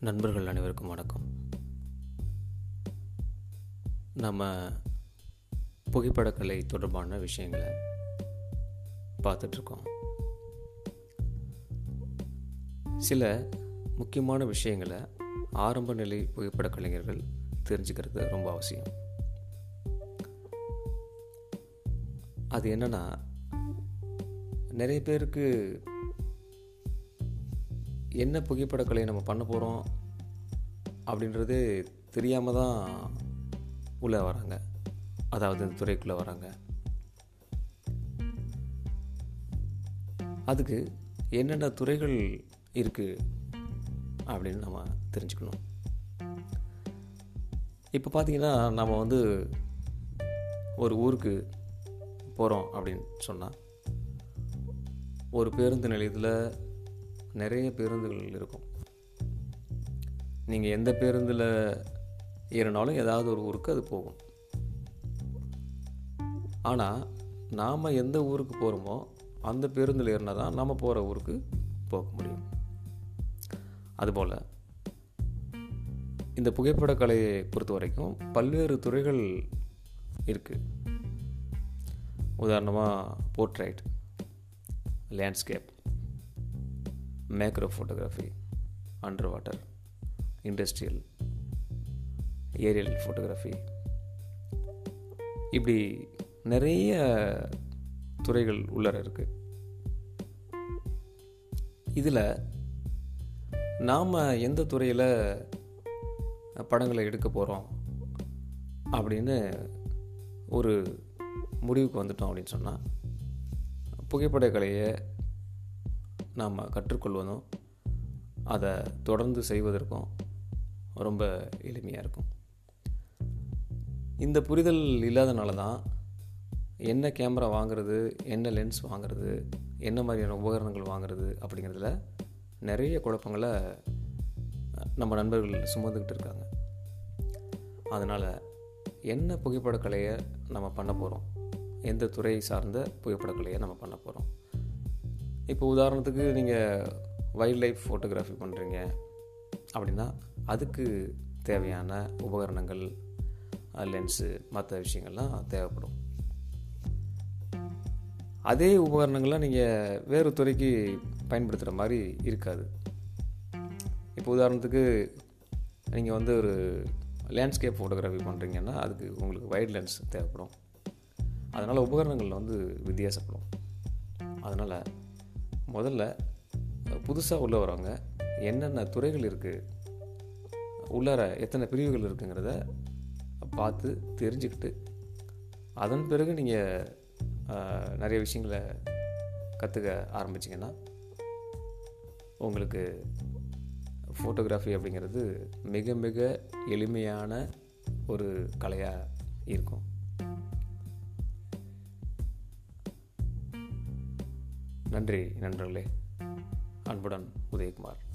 நண்பர்கள் அனைவருக்கும் வணக்கம். நம்ம புகைப்படக்கலை தொடர்பான விஷயங்களை பார்த்துட்ருக்கோம். சில முக்கியமான விஷயங்களை ஆரம்ப நிலை புகைப்பட கலைஞர்கள் தெரிஞ்சுக்கிறது ரொம்ப அவசியம். அது என்னென்னா நிறைய பேருக்கு என்ன புகைப்படக்கலை நம்ம பண்ண போகிறோம் அப்படின்றது தெரியாமல் தான் உள்ளே வராங்க. அதாவது இந்த துறைக்குள்ளே வராங்க. அதுக்கு என்னென்ன துறைகள் இருக்குது அப்படின்னு நம்ம தெரிஞ்சுக்கணும். இப்போ பார்த்தீங்கன்னா நம்ம வந்து ஒரு ஊருக்கு போகிறோம் அப்படின்னு சொன்னால் ஒரு பேருந்து நிலையத்தில் நிறைய பேருந்துகள் இருக்கும். நீங்கள் எந்த பேருந்தில் ஏறினாலும் ஏதாவது ஒரு ஊருக்கு அது போகும். ஆனால் நாம் எந்த ஊருக்கு போகிறோமோ அந்த பேருந்தில் ஏறினா தான் நாம் போகிற ஊருக்கு போக முடியும். அதுபோல் இந்த புகைப்படக்கலையை பொறுத்த வரைக்கும் பல்வேறு துறைகள் இருக்குது உதாரணமாக portrait landscape macro photography under water industrial aerial photography இப்படி நிறைய துறைகள் உள்ளர இருக்குது இதில் நாம் எந்த துறையில் படங்களை எடுக்க போகிறோம் அப்படின்னு ஒரு முடிவுக்கு வந்துட்டோம் அப்படின்னு சொன்னால் புகைப்படக்கலையை நாம் கற்றுக்கொள்வதும் அதை தொடர்ந்து செய்வதற்கும் ரொம்ப எளிமையாக இருக்கும். இந்த புரிதல் இல்லாதனால தான் என்ன கேமரா வாங்குறது என்ன லென்ஸ் வாங்குறது என்ன மாதிரியான உபகரணங்கள் வாங்குறது அப்படிங்கிறதுல நிறைய குழப்பங்களை நம்ம நண்பர்கள் சுமந்துக்கிட்டு இருக்காங்க. அதனால் என்ன புகைப்படக்கலையை நம்ம பண்ண போகிறோம் எந்த துறையை சார்ந்த புகைப்படக்கலையை நம்ம பண்ண போகிறோம் இப்போ உதாரணத்துக்கு நீங்கள் வைல்ட் லைஃப் ஃபோட்டோகிராஃபி பண்ணுறீங்க அப்படின்னா அதுக்கு தேவையான உபகரணங்கள் லென்ஸு மற்ற விஷயங்கள்லாம் தேவைப்படும். அதே உபகரணங்கள்லாம் நீங்கள் வேறு துறைக்கு பயன்படுத்துகிற மாதிரி இருக்காது. இப்போ உதாரணத்துக்கு நீங்கள் வந்து ஒரு லேண்ட்ஸ்கேப் ஃபோட்டோகிராஃபி பண்ணுறீங்கன்னா அதுக்கு உங்களுக்கு வைட் லென்ஸ் தேவைப்படும். அதனால் உபகரணங்களில் வந்து வித்தியாசப்படும். அதனால் முதல்ல புதுசாக உள்ளே வரவங்க என்னென்ன துறைகள் இருக்குது உள்ளார எத்தனை பிரிவுகள் இருக்குங்கிறத பார்த்து தெரிஞ்சுக்கிட்டு அதன் பிறகு நீங்கள் நிறைய விஷயங்களை கற்றுக்க ஆரம்பிச்சிங்கன்னா உங்களுக்கு ஃபோட்டோகிராஃபி அப்படிங்கிறது மிக மிக எளிமையான ஒரு கலையாக இருக்கும். நன்றி நண்பர்களே. அன்புடன் உதயகுமார்.